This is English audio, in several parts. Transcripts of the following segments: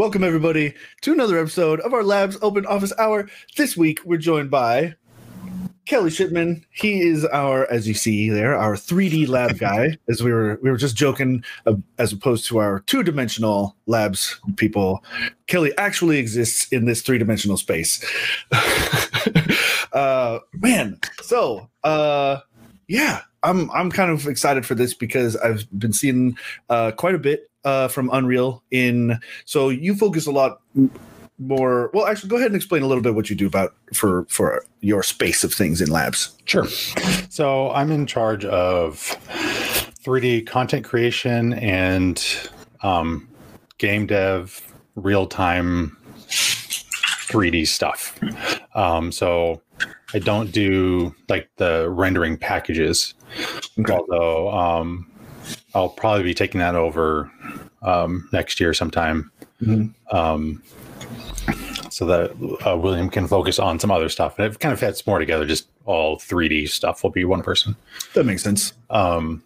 Welcome, everybody, to another episode of our Labs Open Office Hour. This week, we're joined by Kelly Shipman. He is our, as you see there, our 3D lab guy. As we were, we were just joking, uh, as opposed to our two-dimensional labs people. Kelly actually exists in this three-dimensional space. uh, man, so uh, yeah, I'm I'm kind of excited for this because I've been seeing uh, quite a bit uh, from Unreal in. So you focus a lot more. Well, actually, go ahead and explain a little bit what you do about for for your space of things in labs. Sure. So I'm in charge of 3D content creation and um, game dev, real time 3D stuff. Um, so I don't do like the rendering packages, Okay. although um, I'll probably be taking that over um, next year sometime. Mhm. Um, so that uh, William can focus on some other stuff. And it kind of fits more together. Just all 3D stuff will be one person. That makes sense. Um,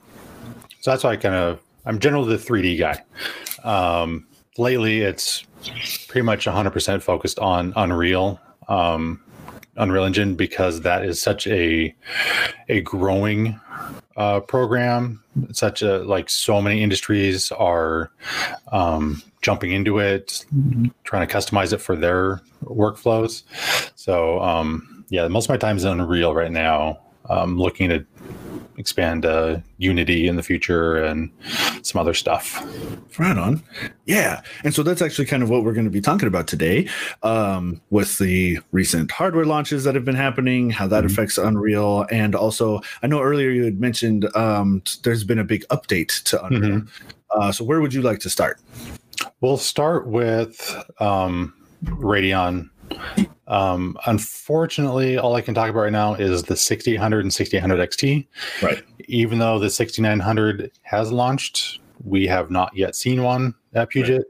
so that's why I kind of I'm generally the 3D guy. Um, lately, it's pretty much 100% focused on Unreal, um, Unreal Engine, because that is such a a growing uh, program. Such a like so many industries are um, jumping into it, trying to customize it for their workflows. So um, yeah, most of my time is Unreal right now. I'm looking to expand uh, Unity in the future and some other stuff. Right on. Yeah. And so that's actually kind of what we're going to be talking about today um, with the recent hardware launches that have been happening, how that Mhm. affects Unreal. And also, I know earlier you had mentioned um, there's been a big update to Unreal. Uh, so, where would you like to start? We'll start with um, Radeon. Um, unfortunately, all I can talk about right now is the 6800 and 6800 XT. Right. Even though the 6900 has launched, we have not yet seen one at Puget.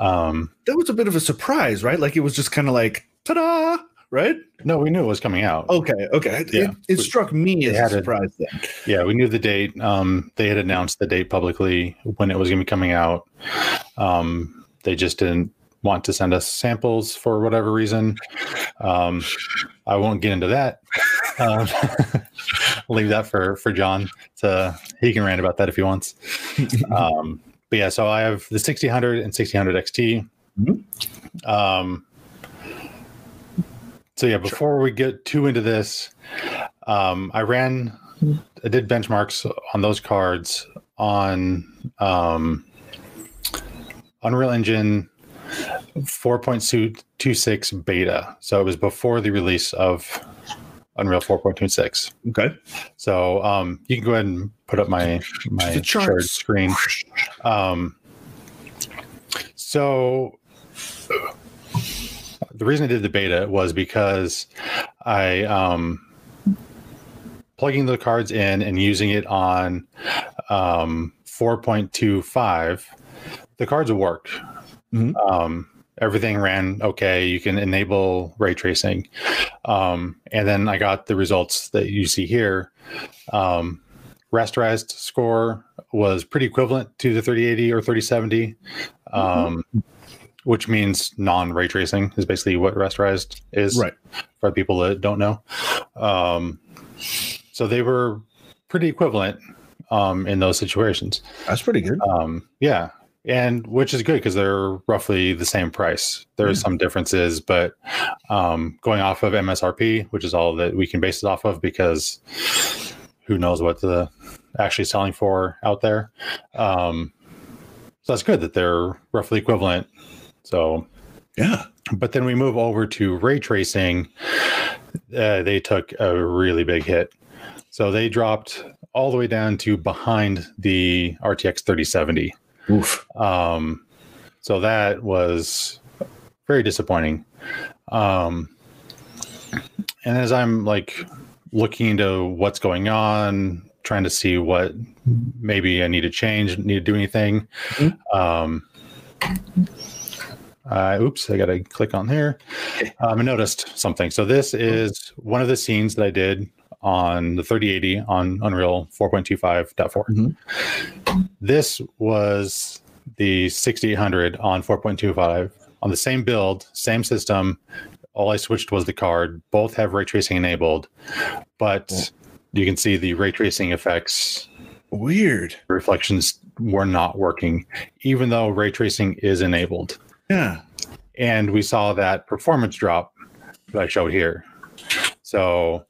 Um, That was a bit of a surprise, right? Like it was just kind of like, ta da, right? no, we knew it was coming out. Okay. Okay. Yeah. It, it struck me as a had a- surprise then. Yeah, we knew the date. Um, they had announced the date publicly when it was going to be coming out. Um, they just didn't want to send us samples for whatever reason. Um, I won't get into that. Um, I'll leave that for for John. To, he can rant about that if he wants. Um, but yeah, so I have the 6000 and 6000 XT. Mhm. Um, so yeah, before we get too into this, um, I ran, I did benchmarks on those cards on um, Unreal Engine 4.26 beta. So it was before the release of Unreal 4.26. Okay. So um, you can go ahead and put up my my shared screen. Um, so the reason I did the beta was because I um, plugging the cards in and using it on um, 4.25. The cards worked. Mhm. Um, everything ran okay. You can enable ray tracing, um, and then I got the results that you see here. Um, rasterized score was pretty equivalent to the 3080 or 3070, um, which means non ray tracing is basically what rasterized is Right. for people that don't know. Um, so they were pretty equivalent um, in those situations. That's pretty good. Um, yeah, and which is good because they're roughly the same price. There are Yeah. some differences, but um, going off of MSRP, which is all that we can base it off of, because who knows what the actually selling for out there. Um, so that's good that they're roughly equivalent. So Yeah. but then we move over to ray tracing. Uh, they took a really big hit. So they dropped all the way down to behind the RTX 3070. Oof. Um, so that was very disappointing. Um, and as I'm like looking into what's going on, trying to see what maybe I need to change, need to do anything. Mhm. Um, uh, oops, I got to click on here. Um, I noticed something. So this is one of the scenes that I did on the 3080 on Unreal 4.25.4. Mhm. This was the 6800 on 4.25 on the same build, same system. All I switched was the card. Both have ray tracing enabled, but you can see the ray tracing effects Weird. reflections were not working, even though ray tracing is enabled. Yeah. And we saw that performance drop that I showed here. So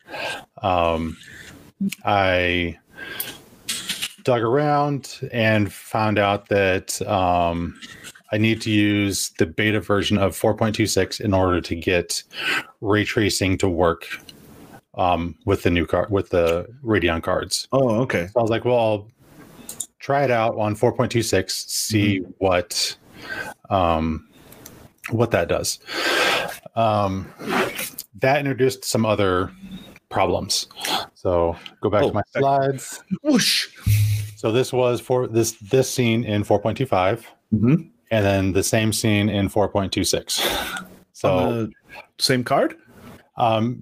um, I dug around and found out that um, I need to use the beta version of 4.26 in order to get ray tracing to work um, with the new card with the Radeon cards. Oh, okay. So I was like, well, I'll try it out on 4.26, see what um, what that does. Um, that introduced some other problems. So go back Oh, to my back- slides. Whoosh. So this was for this this scene in 4.25, Mhm. and then the same scene in 4.26. So same card? um,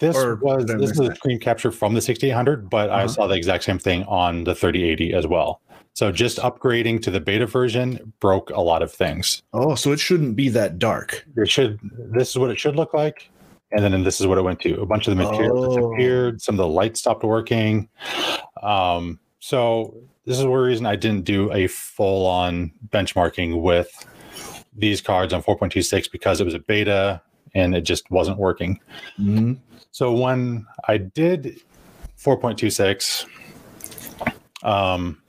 this Or was this miss was a screen capture from the 6800, but I Uh-huh. saw the exact same thing on the 3080 as well. So just upgrading to the beta version broke a lot of things. Oh, so it shouldn't be that dark. It should this is what it should look like, and then this is what it went to. A bunch of the material Oh. disappeared. Some of the lights stopped working. Um, so this is one reason I didn't do a full on benchmarking with these cards on 4.26 because it was a beta and it just wasn't working. Mhm. So when I did 4.26, um,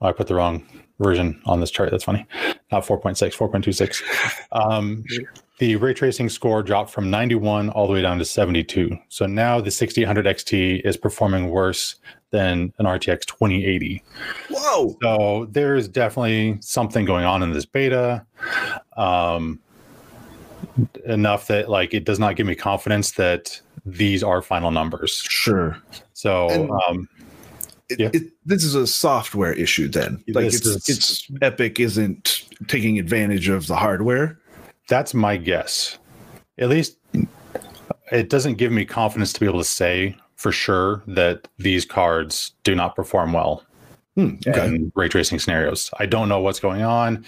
I put the wrong version on this chart. That's funny. Not 4.6, 4.26. Um, the ray tracing score dropped from 91 all the way down to 72. So now the 6800 XT is performing worse than an RTX 2080. Whoa. So there's definitely something going on in this beta. Um, enough that like it does not give me confidence that these are final numbers. Sure. So And- um, It, Yeah. it, this is a software issue then. Like This it's is- it's Epic isn't taking advantage of the hardware. That's my guess. At least it doesn't give me confidence to be able to say for sure that these cards do not perform well Hmm, okay. in ray tracing scenarios. I don't know what's going on.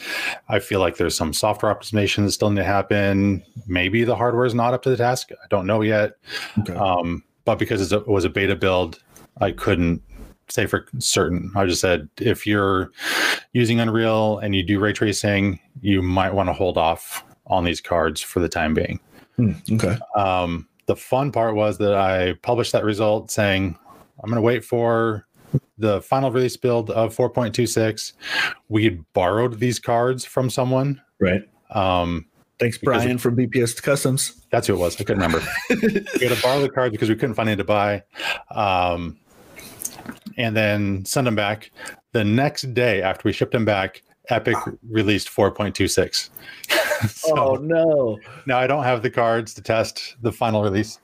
I feel like there's some software optimization that still need to happen. Maybe the hardware is not up to the task. I don't know yet. Okay. Um, but because it was a beta build, I couldn't say for certain. I just said if you're using Unreal and you do ray tracing, you might want to hold off on these cards for the time being. Hmm, okay. Um, the fun part was that I published that result saying I'm going to wait for the final release build of 4.26. We had borrowed these cards from someone. Right. Um, Thanks, Brian from BPS Customs. That's who it was. I couldn't remember. we had to borrow the cards because we couldn't find any to buy. Um, and then send them back. The next day after we shipped them back, Epic released 4.26. so oh no. now I don't have the cards to test the final release.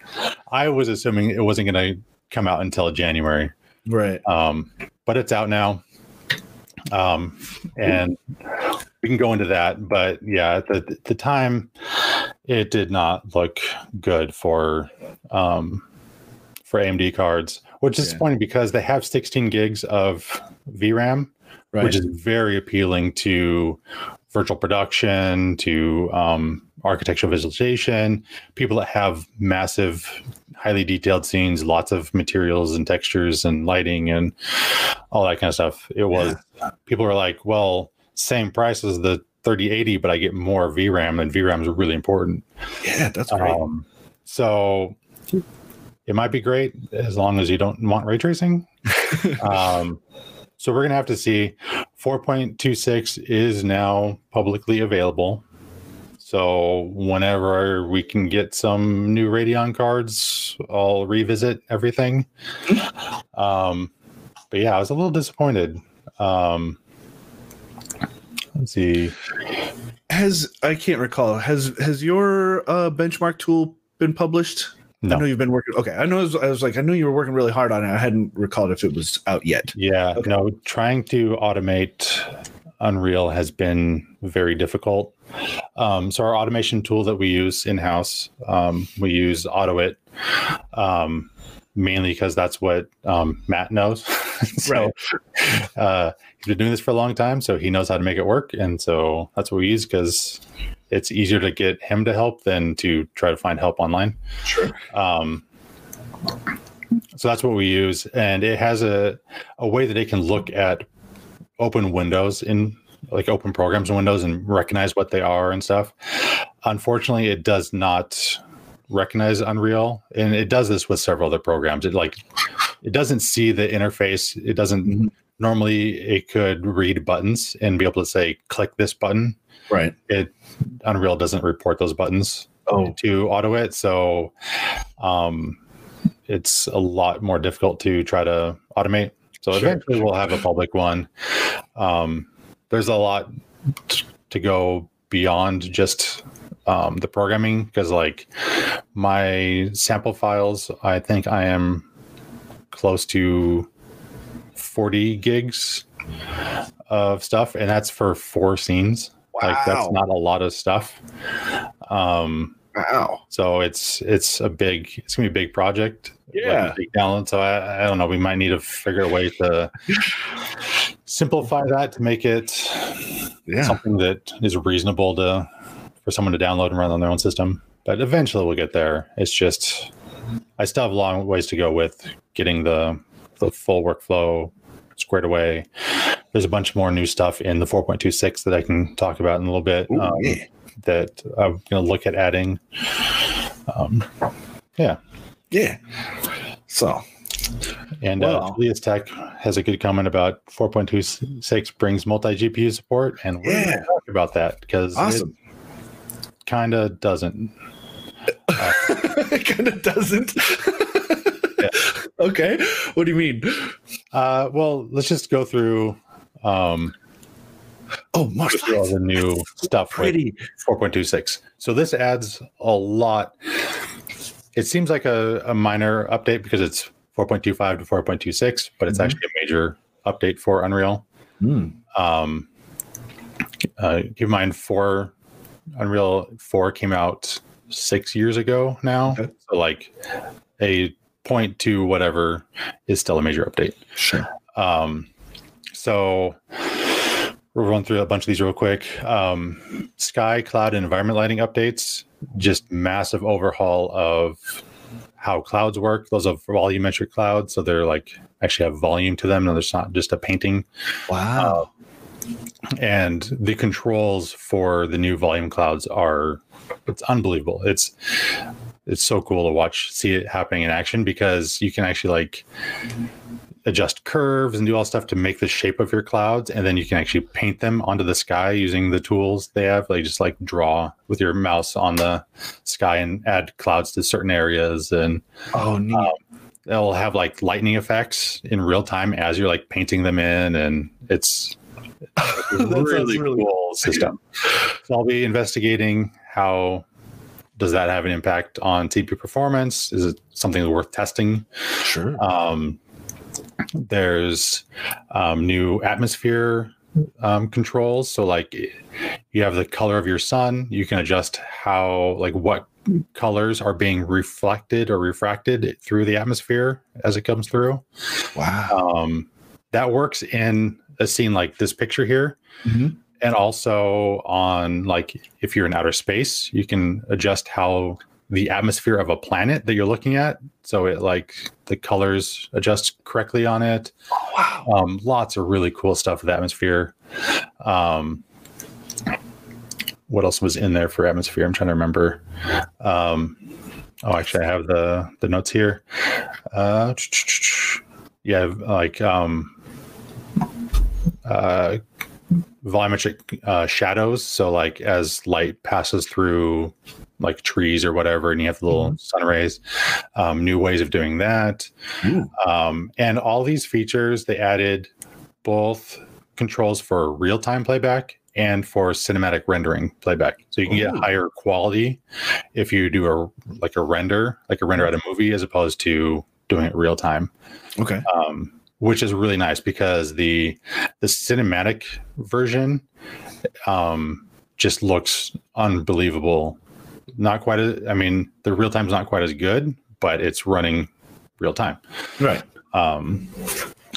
I was assuming it wasn't going to come out until January, Right. um, but it's out now. Um, and we can go into that. But yeah, at the, the time, it did not look good for um, for AMD cards, which is Yeah. funny because they have 16 gigs of VRAM, Right. which is very appealing to virtual production, to um, architectural visualization, people that have massive, highly detailed scenes, lots of materials and textures and lighting and all that kind of stuff. It was, people were like, well, same price as the 3080, but I get more VRAM, and VRAM is really important. yeah, that's great. Um, so it might be great as long as you don't want ray tracing. um, so we're gonna have to see. 4.26 is now publicly available. So whenever we can get some new Radeon cards, I'll revisit everything. Um, but yeah, I was a little disappointed. Um, let's see. has I can't recall. Has has your uh, benchmark tool been published? No. I know you've been working. Okay, I know. it was- I was like, I knew you were working really hard on it. I hadn't recalled if it was out yet. Yeah, Okay. no, trying to automate Unreal has been very difficult. Um, so our automation tool that we use in house, um, we use AutoIt. Um, mainly because that's what um, Matt knows. so uh, he's been doing this for a long time, so he knows how to make it work, and so that's what we use because it's easier to get him to help than to try to find help online. Sure. Um, so that's what we use, and it has a a way that it can look at open windows in like open programs in Windows and recognize what they are and stuff. Unfortunately, it does not recognize Unreal, and it does this with several other programs. It like it doesn't see the interface. It doesn't mm-hmm. normally. It could read buttons and be able to say click this button. Right. It Unreal doesn't report those buttons oh. to AutoIt, so um, it's a lot more difficult to try to automate. So sure. eventually, we'll have a public one. Um, there's a lot to go beyond just um, the programming because like my sample files i think i am close to 40 gigs of stuff and that's for four scenes wow. like that's not a lot of stuff um wow so it's it's a big it's gonna be a big project yeah big download so I, I don't know we might need to figure a way to simplify that to make it yeah. something that is reasonable to for someone to download and run on their own system. But eventually we'll get there. It's just I still have a long ways to go with getting the the full workflow squared away. There's a bunch more new stuff in the 4.26 that I can talk about in a little bit. Ooh, um, yeah. That I'm going to look at adding. Um, yeah. Yeah. So and uh, wow. uh, Julius Tech has a good comment about 4.26 brings multi GPU support, and we're yeah. talk about that because awesome. it kind of doesn't. Uh, it kind of doesn't. yeah. Okay, what do you mean? Uh, well, let's just go through. Um, oh, more all the new stuff. Pretty 4.26. So this adds a lot. It seems like a, a minor update because it's 4.25 to 4.26, but it's mm-hmm. actually a major update for Unreal. Mm. Um, uh, keep in mind, four Unreal 4 came out six years ago now. Okay. So, like, a point to whatever is still a major update. Sure. Um, so, we'll run through a bunch of these real quick. Um, sky, cloud, and environment lighting updates. Just massive overhaul of how clouds work. Those are volumetric clouds, so they're like actually have volume to them. No, there's not just a painting. Wow. Uh, and the controls for the new volume clouds are it's unbelievable. It's it's so cool to watch see it happening in action because you can actually like adjust curves and do all stuff to make the shape of your clouds and then you can actually paint them onto the sky using the tools they have like just like draw with your mouse on the sky and add clouds to certain areas and oh neat. Um, they'll have like lightning effects in real time as you're like painting them in and it's really, really cool system so i'll be investigating how does that have an impact on TP performance? Is it something worth testing? Sure. Um, there's um, new atmosphere um, controls. So, like, you have the color of your sun. You can adjust how, like, what colors are being reflected or refracted through the atmosphere as it comes through. Wow. Um, that works in a scene like this picture here. Mm-hmm. And also on, like, if you're in outer space, you can adjust how the atmosphere of a planet that you're looking at. So it like the colors adjust correctly on it. Oh, wow. Um, lots of really cool stuff with atmosphere. Um, what else was in there for atmosphere? I'm trying to remember. Um, oh, actually, I have the the notes here. Uh, yeah, like um, uh, volumetric uh, shadows. So, like as light passes through like trees or whatever, and you have the little mm-hmm. sun rays. Um, new ways of doing that, um, and all these features they added both controls for real time playback and for cinematic rendering playback. So you can Ooh. get higher quality if you do a like a render, like a render at a movie, as opposed to doing it real time. Okay. Um, which is really nice because the the cinematic version um, just looks unbelievable not quite as, I mean, the real time's not quite as good, but it's running real time. Right. Um,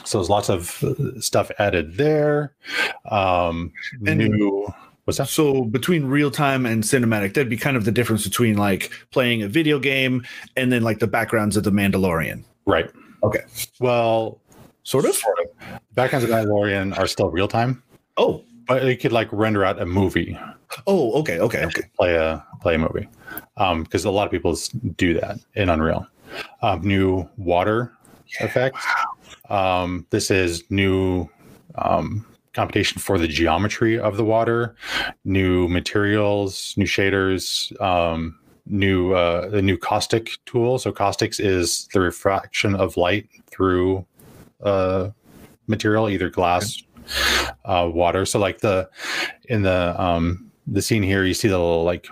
so there's lots of stuff added there. Um, And- new what's that? So between real time and cinematic, that'd be kind of the difference between like playing a video game and then like the backgrounds of the Mandalorian. Right. Okay. Well, Sort of. sort of. Backgrounds of Mandalorian are still real time, Oh. But you could like render out a movie, Oh, okay, okay, okay. play a play a movie, because a lot of people do that in Unreal. Um, new water effect. Um, this is new um, computation for the geometry of the water, new materials, new shaders, um, new uh, the new caustic tool. So caustics is the refraction of light through uh, material, either glass, uh, water. So like the in the um, the scene here, you see the little like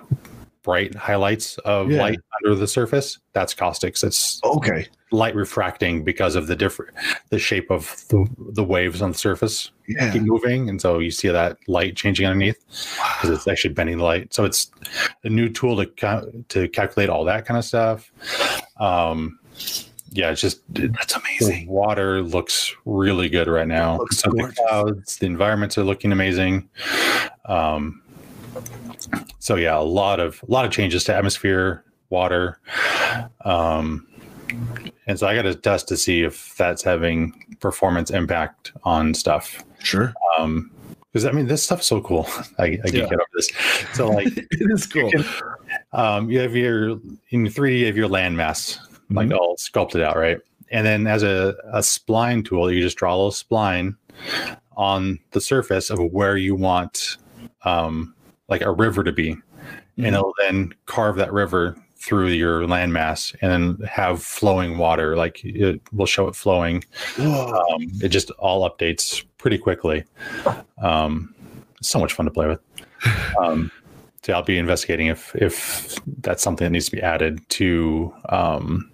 bright highlights of Yeah. light under the surface. That's caustics. It's Okay. light refracting because of the different the shape of the, the waves on the surface Yeah. keep moving and so you see that light changing underneath because it's actually bending the light so it's a new tool to ca- to calculate all that kind of stuff um yeah it's just it- That's the amazing. water looks really good right now so the clouds the environments are looking amazing um so yeah a lot of a lot of changes to atmosphere water um and so I got to test to see if that's having performance impact on stuff. Sure. Um, because I mean, this stuff's so cool. I, I Yeah. out over this. So like, it is cool. um, you have your in 3D, you have your landmass like Mhm. all sculpted out, right? And then as a, a spline tool, you just draw a little spline on the surface of where you want um, like a river to be, Mhm. and it'll then carve that river through your landmass and then have flowing water. Like it will show it flowing. Um, it just all updates pretty quickly. Um, so much fun to play with. Um, so I'll be investigating if if that's something that needs to be added to um,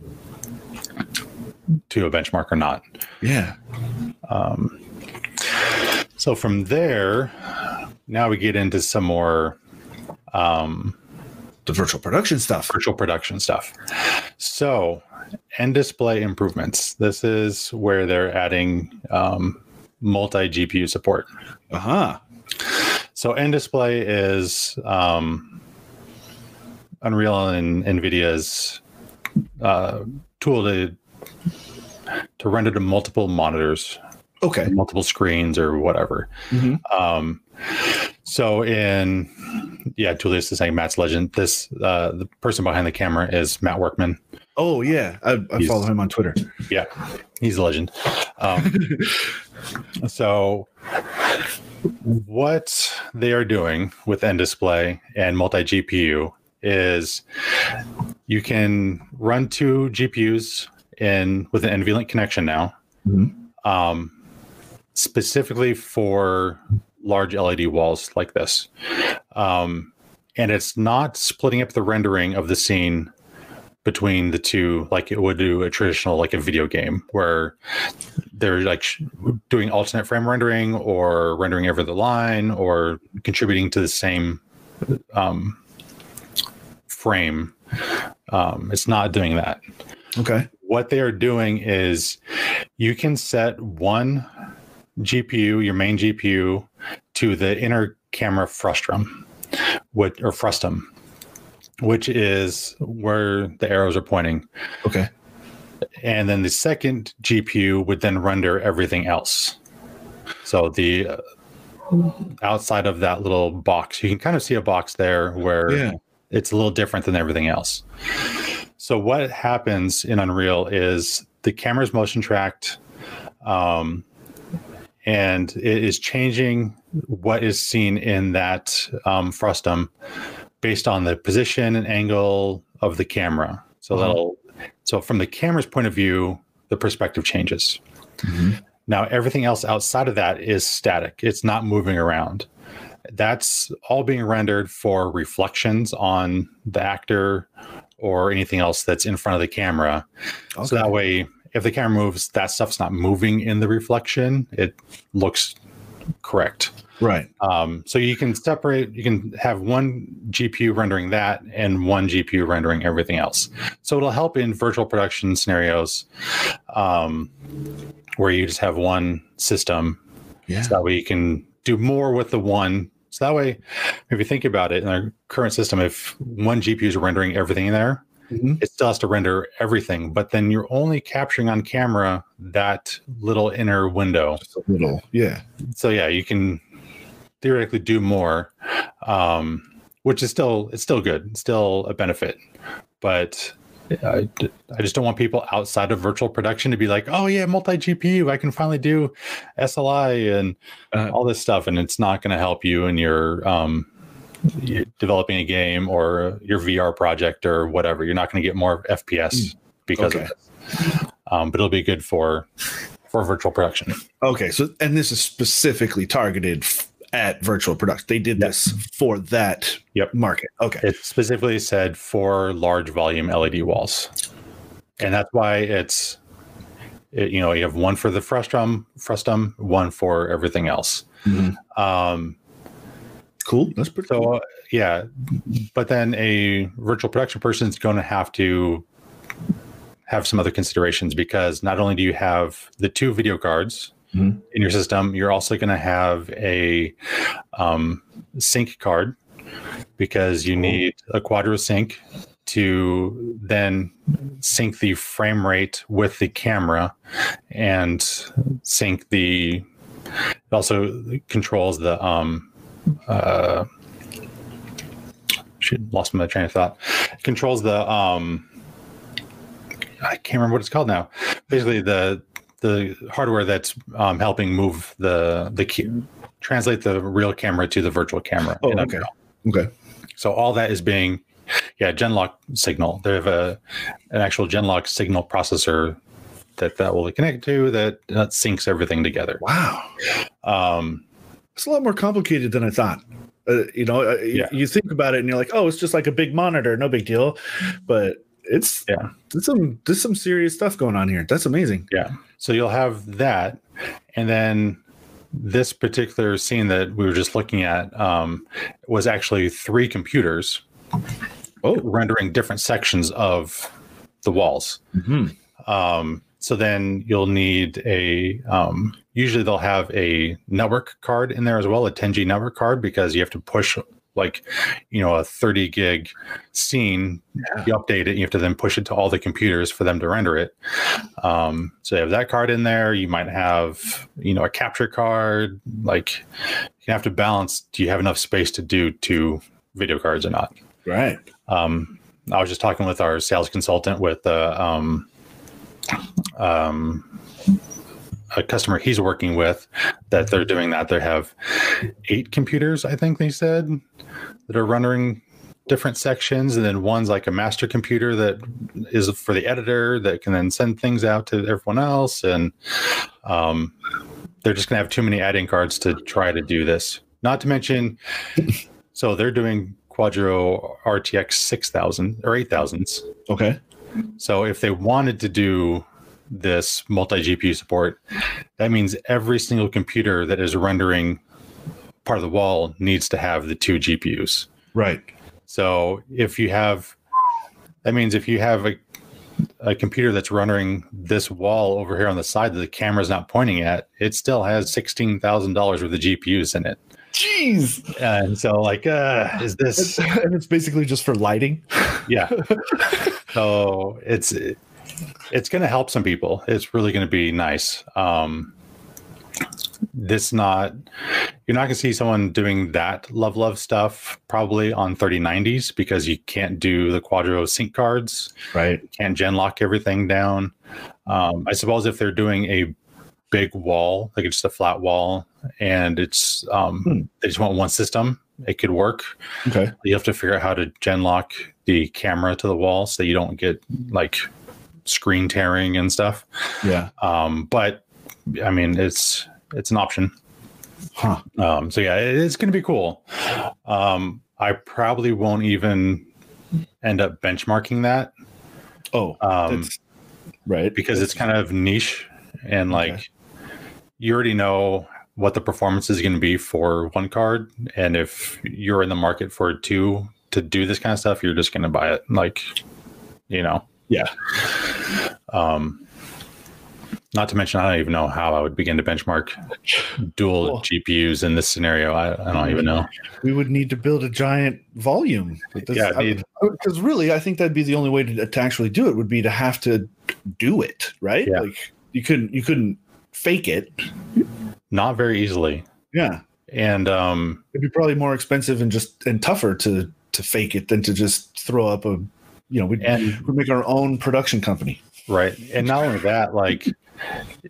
to a benchmark or not. Yeah. Um, so from there, now we get into some more um, The virtual production stuff. virtual production stuff. So, nDisplay improvements. This is where they're adding um, multi GPU support. Uh huh. So, nDisplay is um, Unreal and NVIDIA's uh, tool to to render to multiple monitors, Okay. multiple screens, or whatever. Mhm. Um, so in yeah, Julius is saying Matt's legend. This uh, the person behind the camera is Matt Workman. Oh yeah, I, I follow him on Twitter. Yeah, he's a legend. Um, so what they are doing with nDisplay and multi GPU is you can run two GPUs in with an NVLink connection now, Mhm. um, specifically for large LED walls like this. Um, and it's not splitting up the rendering of the scene between the two like it would do a traditional like a video game where they're like sh- doing alternate frame rendering or rendering over the line or contributing to the same um, frame. Um, it's not doing that. Okay. what they are doing is you can set one GPU, your main GPU, to the inner camera frustum, what or frustum, which is where the arrows are pointing. Okay. And then the second GPU would then render everything else. So the uh, outside of that little box, you can kind of see a box there where Yeah. it's a little different than everything else. So what happens in Unreal is the camera's motion tracked, um, and it is changing what is seen in that um, frustum based on the position and angle of the camera. So Uh-huh. that'll so from the camera's point of view, the perspective changes. Mhm. Now everything else outside of that is static. It's not moving around. That's all being rendered for reflections on the actor or anything else that's in front of the camera. Okay. So that way, if the camera moves, that stuff's not moving in the reflection. It looks correct. Right. Um, so you can separate, you can have one GPU rendering that and one GPU rendering everything else. So it'll help in virtual production scenarios um, where you just have one system. Yeah. So that way you can do more with the one. So that way, if you think about it in our current system, if one GPU is rendering everything in there, Mhm. it still has to render everything, but then you're only capturing on camera that little inner window. Just a little. Yeah. So yeah, you can theoretically do more, um, which is still it's still good, it's still a benefit. But I, I just don't want people outside of virtual production to be like, oh yeah, multi GPU, I can finally do SLI and Uh, all this stuff, and it's not going to help you in your um, developing a game or your VR project or whatever. You're not going to get more FPS because Okay. of this. Um, but it'll be good for for virtual production. Okay. So, and this is specifically targeted f- at virtual production. They did this for that Yep. market. Okay. It specifically said for large volume LED walls, and that's why it's it, you know you have one for the frustum, frustum, one for everything else. Mhm. Um, Cool. That's pretty So cool. uh, yeah, but then a virtual production person is going to have to have some other considerations because not only do you have the two video cards Mhm. in your system, you're also going to have a um, sync card because you need a quadro sync to then sync the frame rate with the camera and sync the it also controls the um uh shoot lost my train of thought. Controls the um i can't remember what it's called now. Basically the the hardware that's um, helping move the the key, translate the real camera to the virtual camera Oh, okay. Unreal. Okay. So all that is being, yeah, Genlock signal. They have a an actual Genlock signal processor that that will connect to that, that syncs everything together. Wow. Um, It's a lot more complicated than I thought. Uh, you know, uh, you- Yeah. you think about it and you're like, oh, it's just like a big monitor, no big deal. But it's Yeah. there's some there's some serious stuff going on here. That's amazing. So you'll have that, and then this particular scene that we were just looking at um, was actually three computers Oh. rendering different sections of the walls. Mm-hmm. Um, so then you'll need a. Um, usually they'll have a network card in there as well, a 10G network card, because you have to push like, you know, a 30 gig scene. Yeah. You update it, you have to then push it to all the computers for them to render it. Um, so you have that card in there. You might have, you know, a capture card. Like, you have to balance. Do you have enough space to do two video cards or not? Right. um, I was just talking with our sales consultant with uh, um, um, a customer he's working with that they're doing that. They have eight computers, I think they said, that are running different sections, and then one's like a master computer that is for the editor that can then send things out to everyone else, and um, they're just going to have too many add-in cards to try to do this. Not to mention, so they're doing Quadro RTX 6000 or 8000s. Okay. So if they wanted to do this multi GPU support, that means every single computer that is rendering part of the wall needs to have the two GPUs. Right. So if you have, that means if you have a, a computer that's rendering this wall over here on the side that the camera's not pointing at, it still has $16,000 worth of GPUs in it. Jeez. And so, like, uh, is this, and it's basically just for lighting. yeah. so it's, it's going to help some people. It's really going to be nice. Um, this not you're not going to see someone doing that love love stuff probably on 3090s because you can't do the quadro sync cards Right. can't gen lock everything down um, i suppose if they're doing a big wall like it's just a flat wall and it's um, Hmm. they just want one system it could work Okay. you have to figure out how to gen lock the camera to the wall so you don't get like screen tearing and stuff Yeah. um, but I mean, it's it's an option. Huh. Um, so yeah, it- it's going to be cool. Um, I probably won't even end up benchmarking that Oh, um, right. because it's kind of niche and like Okay. you already know what the performance is going to be for one card, and if you're in the market for two to do this kind of stuff, you're just going to buy it. Like, you know, Yeah. Um, not to mention, I don't even know how I would begin to benchmark dual Cool. GPUs in this scenario. I, I don't even know. We would need to build a giant volume. Yeah, because really, I think that'd be the only way to, to actually do it would be to have to do it, right? Yeah. Like you couldn't you couldn't fake it. Not very easily. Yeah, And um, it'd be probably more expensive and just and tougher to to fake it than to just throw up a you know we'd, And- we'd make our own production company. right. And not only that, like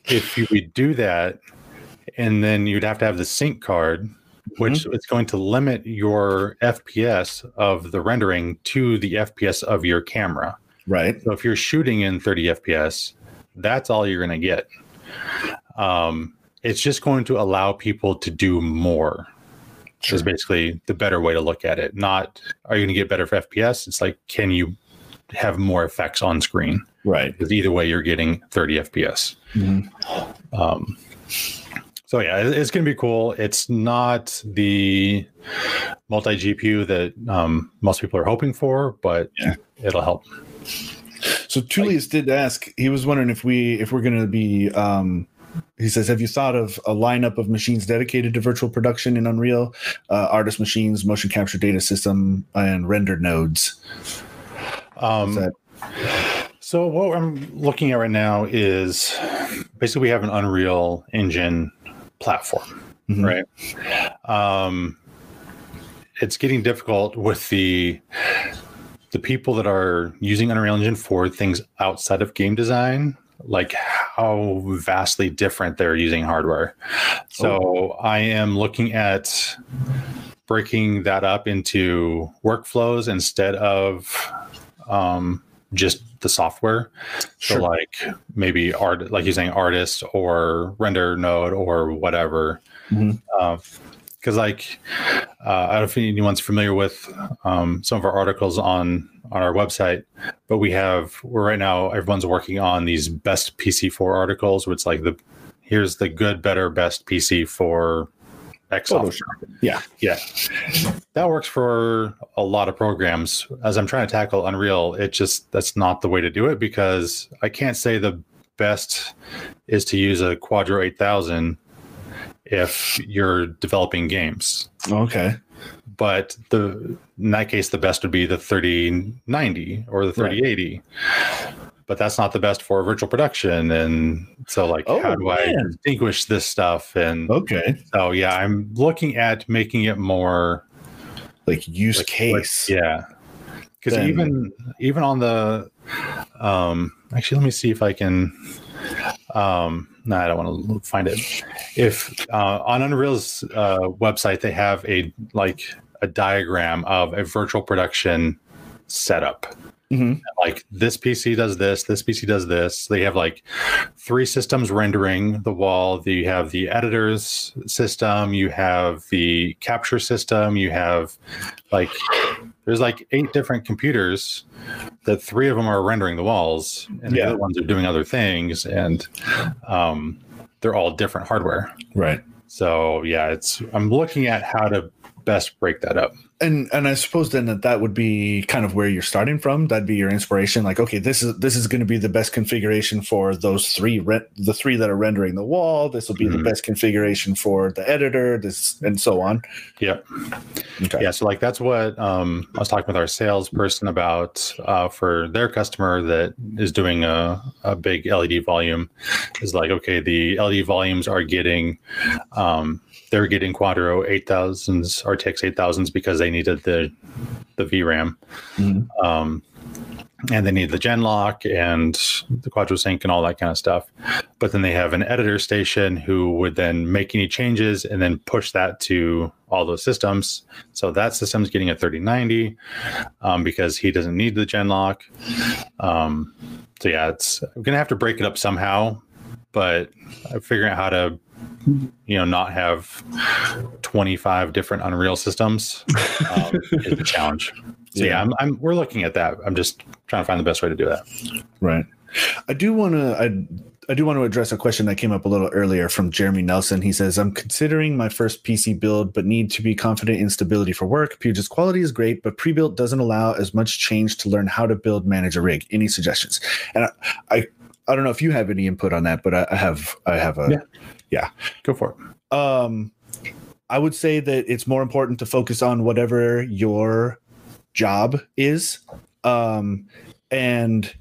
if you would do that, and then you'd have to have the sync card, which it's going to limit your FPS of the rendering to the FPS of your camera. Right. So if you're shooting in 30 FPS, that's all you're going to get. Um, it's just going to allow people to do more. Is basically the better way to look at it. Not are you going to get better for FPS? It's like can you have more effects on screen? Right. Because either way, you're getting 30 FPS. Mhm. Um, so yeah, it's going to be cool. It's not the multi GPU that um, most people are hoping for, but Yeah. it'll help. So Tullius did ask. He was wondering if we if we're going to be. Um, he says, "Have you thought of a lineup of machines dedicated to virtual production in Unreal, uh, artist machines, motion capture data system, and render nodes?" Um, that So what I'm looking at right now is basically we have an Unreal Engine platform, Mhm. right? Um, it's getting difficult with the the people that are using Unreal Engine for things outside of game design, like how vastly different they're using hardware. So I am looking at breaking that up into workflows instead of um, just the software. Sure. So like maybe art, like using artist or render node or whatever. Because like uh, I don't know if anyone's familiar with um, some of our articles on on our website, but we have we're right now everyone's working on these best PC4 articles, which like the here's the good, better, best PC for X. Photoshop? Yeah. Yeah. That works for a lot of programs. As I'm trying to tackle Unreal, it just that's not the way to do it because I can't say the best is to use a Quadro 8000 if you're developing games. Okay. But the in that case the best would be the 3090 or the 3080. But that's not the best for virtual production and so like Oh, how do I distinguish this stuff and Okay. so yeah, I'm looking at making it more Like use like- case. like- yeah. Because even even on the um actually let me see if I can um no, I don't want to find it. If uh, on Unreal's uh, website they have a like a diagram of a virtual production setup Mhm. like this PC does this, this PC does this. They have like three systems rendering the wall. You have the editors system, you have the capture system, you have like there's like eight different computers that three of them are rendering the walls and Yeah. the other ones are doing other things and um, they're all different hardware. Right. So yeah, it's I'm looking at how to best break that up. and and I suppose then that that would be kind of where you're starting from. That'd be your inspiration. Like, okay, this is this is going to be the best configuration for those three re- the three that are rendering the wall. This will be Mhm. the best configuration for the editor. This and so on. Yeah. Okay. Yeah, so like that's what um, I was talking with our salesperson about uh, for their customer that is doing a, a big LED volume. Is like, okay, the LED volumes are getting, um, they're getting Quadro 8000s, RTX 8000s because they needed the the VRAM. Mhm. Um, and they need the Genlock and the Quadro Sync and all that kind of stuff. But then they have an editor station who would then make any changes and then push that to all those systems. So that system's getting a 3090 um, because he doesn't need the Genlock. Um, so yeah, it's I'm gonna have to break it up somehow, but I'm figuring out how to you know not have 25 different Unreal systems um, is a challenge. So yeah, Yeah. I'm, I'm we're looking at that. I'm just trying to find the best way to do that. Right. I do want to. I I do want to address a question that came up a little earlier from Jeremy Nelson. He says, I'm considering my first PC build, but need to be confident in stability for work. Puget's quality is great, but pre built doesn't allow as much change to learn how to build, manage a rig. Any suggestions? And I, I, I don't know if you have any input on that, but I, I have, I have a, Yeah. Yeah. Go for it. Um, I would say that it's more important to focus on whatever your job is, um, and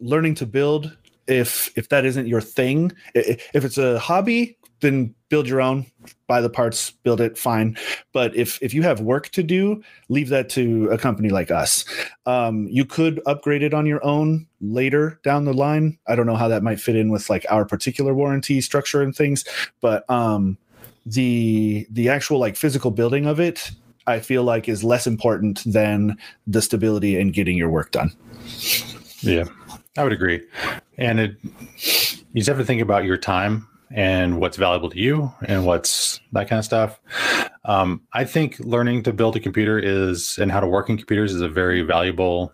learning to build. If if that isn't your thing, if it's a hobby, then build your own. Buy the parts, build it, fine. But if if you have work to do, leave that to a company like us. Um, you could upgrade it on your own later down the line. I don't know how that might fit in with like our particular warranty structure and things, but um, the the actual like physical building of it i feel like is less important than the stability and getting your work done Yeah, I would agree. And it, you just have to think about your time and what's valuable to you and what's that kind of stuff. Um, I think learning to build a computer is and how to work in computers is a very valuable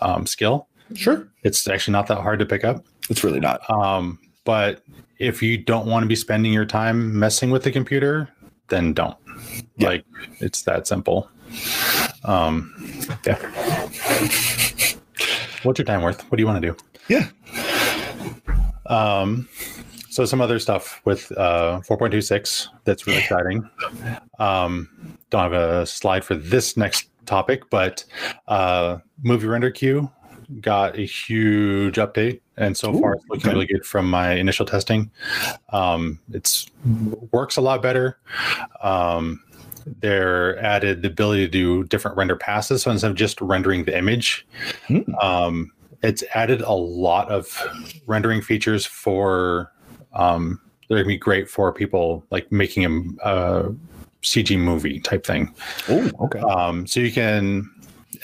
um, skill. sure It's actually not that hard to pick up. it's really not Um, but if you don't want to be spending your time messing with the computer, then don't. Yeah. Like it's that simple. Um, yeah. What's your time worth? What do you want to do? yeah Um, so some other stuff with uh, 4.26 that's really exciting. Um, don't have a slide for this next topic, but uh, movie render queue got a huge update, and so far it's looking okay. really good from my initial testing. Um, it's works a lot better. Um, they're added the ability to do different render passes, so instead of just rendering the image, Hmm. um, it's added a lot of rendering features for um, they're gonna be great for people like making a, a CG movie type thing. oh okay Um, so you can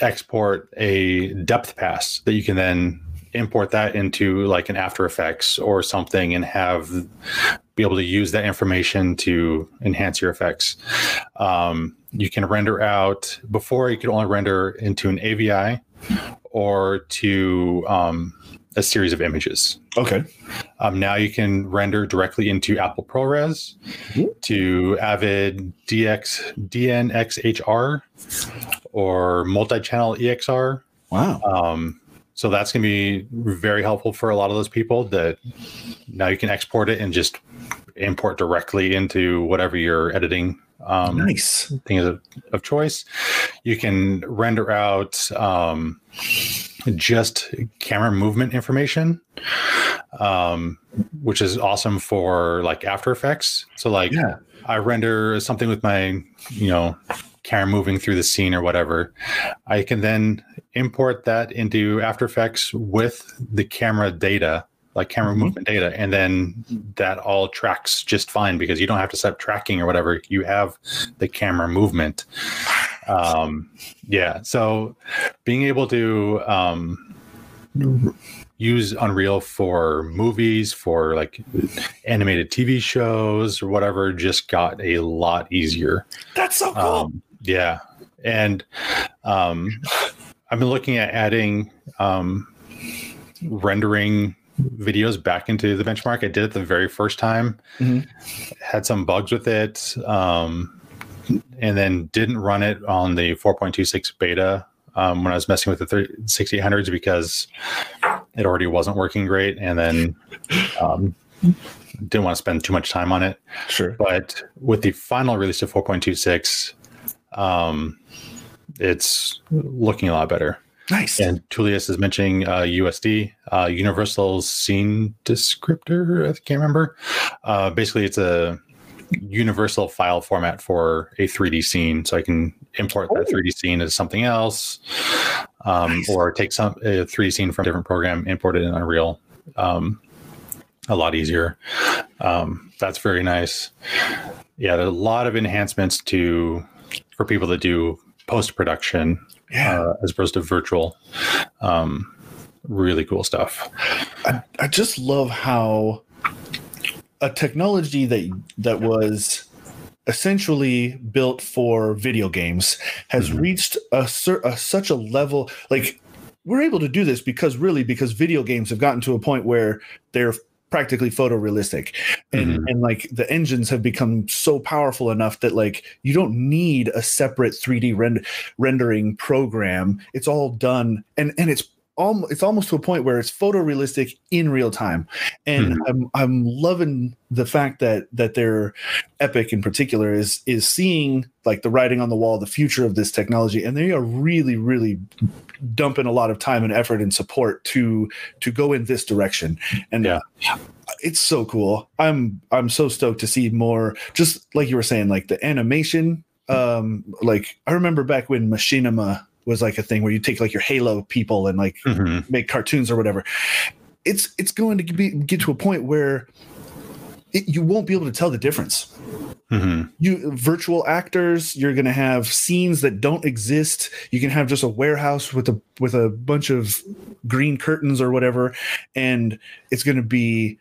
export a depth pass that you can then import that into like an After Effects or something and have be able to use that information to enhance your effects. Um, you can render out before you could only render into an AVI or to um, a series of images. okay Um, now you can render directly into Apple ProRes, Ooh. to Avid DX DNxHR, or multi-channel EXR. wow Um, so that's going to be very helpful for a lot of those people. That now you can export it and just import directly into whatever you're editing. Um, nice thing of, of choice. You can render out um, just camera movement information, um, which is awesome for like After Effects. So, like, yeah I render something with my, you know, camera moving through the scene or whatever. I can then import that into After Effects with the camera data, like camera Mhm. movement data, and then that all tracks just fine because you don't have to set up tracking or whatever. You have the camera movement. Um, yeah. So being able to um, use Unreal for movies, for like animated TV shows or whatever, just got a lot easier. that's so cool Um, yeah, and um, I've been looking at adding um, rendering videos back into the benchmark. I did it the very first time, Mhm. had some bugs with it, um, and then didn't run it on the 4.26 beta um, when I was messing with the 30, 6800s because it already wasn't working great, and then um, didn't want to spend too much time on it sure but with the final release of 4.26 um it's looking a lot better. Nice. And Tullius is mentioning uh, usd uh, universal scene descriptor i can't remember. Uh, basically it's a universal file format for a 3d scene. So i can import that Oh. 3d scene as something else um, Nice. or take some a 3d scene from a different program import it in unreal um, a lot easier. Um, that's very nice. Yeah there's a lot of enhancements to for people that do post production yeah. uh, as opposed to virtual. Um, really cool stuff. I, I just love how a technology that that was essentially built for video games has Mhm. reached a, a such a level like we're able to do this because really because video games have gotten to a point where they're practically photorealistic and Mhm. and like the engines have become so powerful enough that like you don't need a separate 3d rend- rendering program it's all done and and it's almost it's almost to a point where it's photorealistic in real time and Mhm. i'm i'm loving the fact that that they're epic in particular is is seeing like the writing on the wall the future of this technology and they are really really dumping a lot of time and effort and support to to go in this direction and Yeah. it's so cool i'm i'm so stoked to see more just like you were saying like the animation um like i remember back when machinima was like a thing where you take like your halo people and like Mhm. make cartoons or whatever it's it's going to be get to a point where it, you won't be able to tell the difference Mhm. you virtual actors you're going to have scenes that don't exist you can have just a warehouse with a with a bunch of green curtains or whatever and it's going to be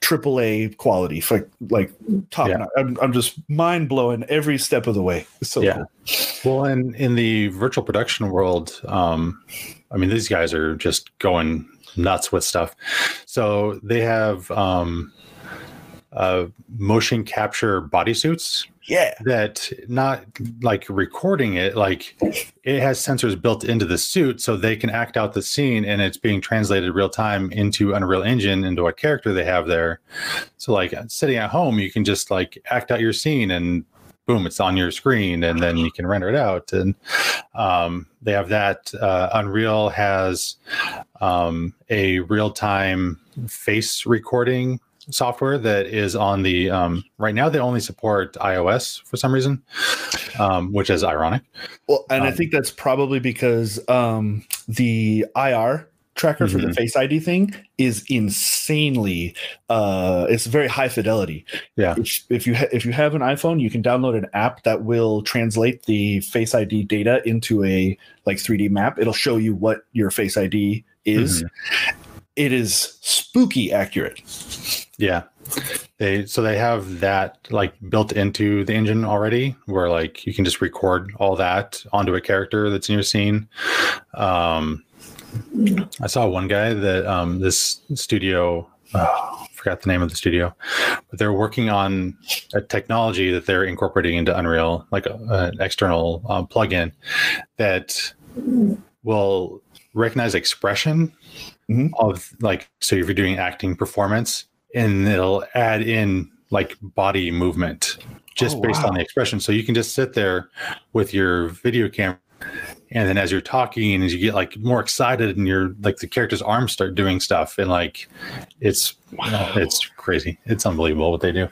triple A quality like like top Yeah. I'm, I'm just mind blowing every step of the way it's so Yeah. cool Well, in in the virtual production world, um, I mean, these guys are just going nuts with stuff. So they have um, uh, motion capture bodysuits yeah that not like recording it, like it has sensors built into the suit, so they can act out the scene, and it's being translated real time into Unreal Engine into what character they have there. So, like sitting at home, you can just like act out your scene and boom, it's on your screen, and then you can render it out. And um, they have that. Uh, Unreal has um, a real time face recording software that is on the um, right now they only support ios for some reason um, which is ironic. Well and i Um, think that's probably because um the ir tracker for the Mhm. face id thing is insanely uh it's very high fidelity. Yeah. if, if you ha- if you have an iphone you can download an app that will translate the face id data into a like 3d map. It'll show you what your face id is. It is spooky accurate yeah they so they have that like built into the engine already where like you can just record all that onto a character that's in your scene um i saw one guy that um this studio oh, forgot the name of the studio but they're working on a technology that they're incorporating into unreal like a, an external um, plugin that will recognize expression Mhm. of like so if you're doing acting performance and it'll add in like body movement just Oh, based wow. on the expression. So you can just sit there with your video camera and then as you're talking and as you get like more excited and you're like the character's arms start doing stuff and like it's it's crazy. It's unbelievable what they do.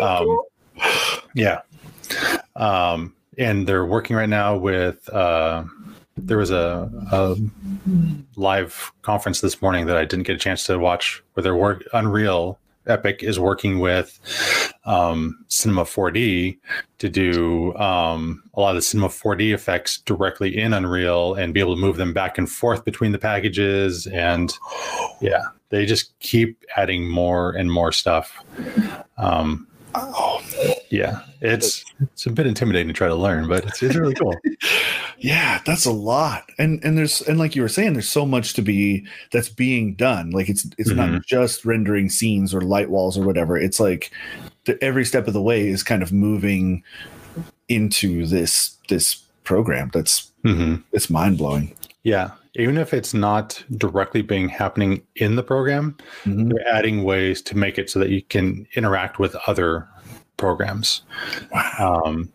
Um yeah. Um and they're working right now with uh there was a, a live conference this morning that I didn't get a chance to watch where their work Unreal Epic is working with um, Cinema 4D to do um, a lot of the Cinema 4D effects directly in Unreal and be able to move them back and forth between the packages. And yeah, they just keep adding more and more stuff. Um, oh yeah, it's it's a bit intimidating to try to learn, but it's, it's really cool. yeah that's a lot. And and there's and like you were saying there's so much to be that's being done. Like it's it's not Mhm. just rendering scenes or light walls or whatever. It's like the, every step of the way is kind of moving into this this program. That's mm-hmm. it's mind-blowing. Yeah, even if it's not directly being happening in the program, Mhm. they're adding ways to make it so that you can interact with other programs. wow Um,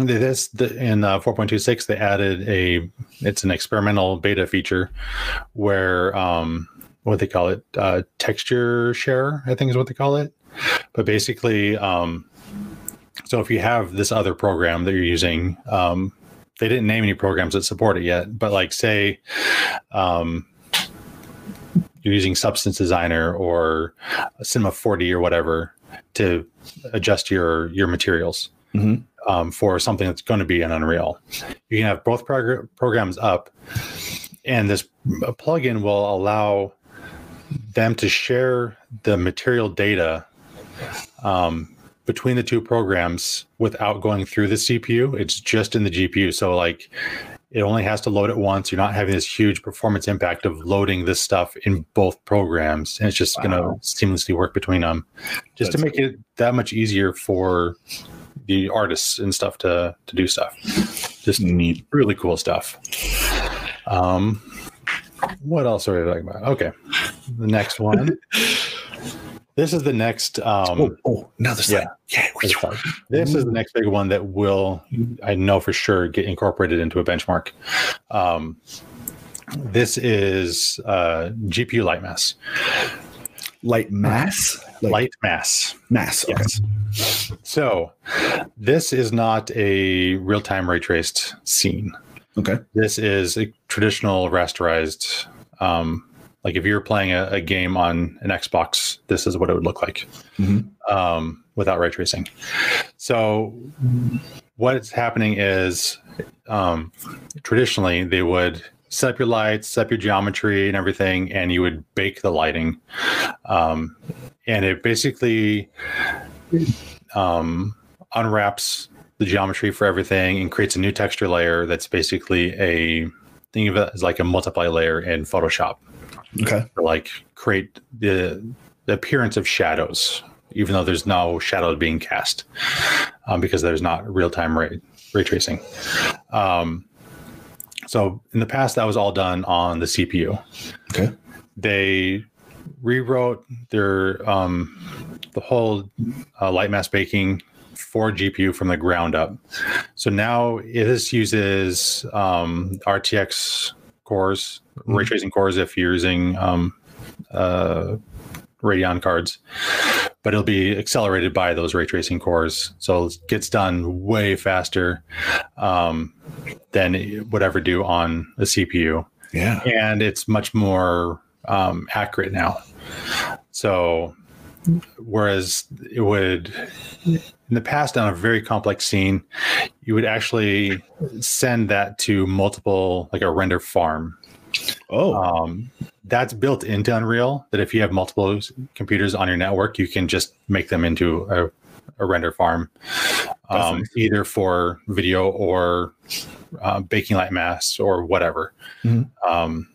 this the, in uh, 4.26 they added a it's an experimental beta feature where um, what they call it uh, texture share I think is what they call it. But basically, um, so if you have this other program that you're using, um, they didn't name any programs that support it yet. But like say um, you're using Substance Designer or Cinema 4D or whatever to adjust your your materials Mhm. um, for something that's going to be an Unreal. You can have both progr- programs up, and this plugin will allow them to share the material data um, between the two programs without going through the CPU. It's just in the GPU. So, like, It only has to load it once. You're not having this huge performance impact of loading this stuff in both programs, and it's just going to seamlessly work between them, just to That's make it that much easier for the artists and stuff to to do stuff. Just Neat. really cool stuff. Um, what else are we talking about? Okay, the next one. this is the next. Um, oh, oh, another slide. Yeah. yeah. this is the next big one that will, I know for sure, get incorporated into a benchmark. Um, this is uh, GPU light mass. Light mass. Like light mass. mass. Okay. Yes. So, this is not a real time ray traced scene. Okay. This is a traditional rasterized. Um, like if you're playing a, a game on an Xbox, this is what it would look like Mhm. um, without ray tracing. So, what's happening is um, traditionally they would set up your lights, set up your geometry and everything, and you would bake the lighting. Um, and it basically um, unwraps the geometry for everything and creates a new texture layer that's basically a think of it as like a multiply layer in Photoshop Okay. to like create the, the appearance of shadows, even though there's no shadows being cast um, because there's not real time ray, ray tracing. Um, so in the past, that was all done on the CPU. Okay. They rewrote their um, the whole uh, light mass baking for GPU from the ground up. So now this uses um, RTX cores, ray Mhm. tracing cores, if you're using um, uh, Radeon cards, but it'll be accelerated by those ray tracing cores. So it gets done way faster um, than it would ever do on a CPU Yeah. and it's much more um, accurate now. So, whereas it would in the past on a very complex scene, you would actually send that to multiple, like a render farm. Oh. Um, that's built into Unreal. That if you have multiple computers on your network, you can just make them into a, a render farm, um, either for video or uh, baking light mass or whatever. Mhm. Um,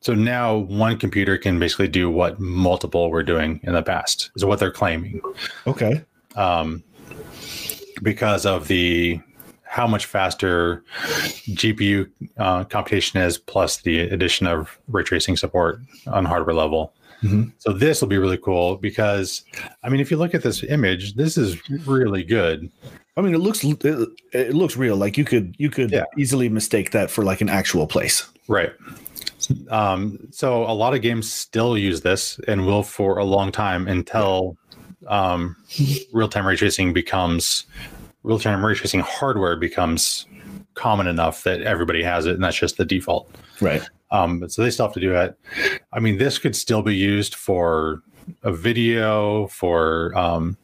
so now one computer can basically do what multiple were doing in the past, is what they're claiming okay. um, because of the how much faster GPU uh, computation is, plus the addition of ray tracing support on hardware level. Mhm. So this will be really cool because, I mean, if you look at this image, this is really good. I mean, it looks it, it looks real. Like you could you could Yeah. easily mistake that for like an actual place. Right. Um, so a lot of games still use this and will for a long time until um, real-time ray tracing becomes real-time ray tracing hardware becomes common enough that everybody has it, and that's just the default. Right. Um, so they still have to do it. I mean, this could still be used for a video, for um,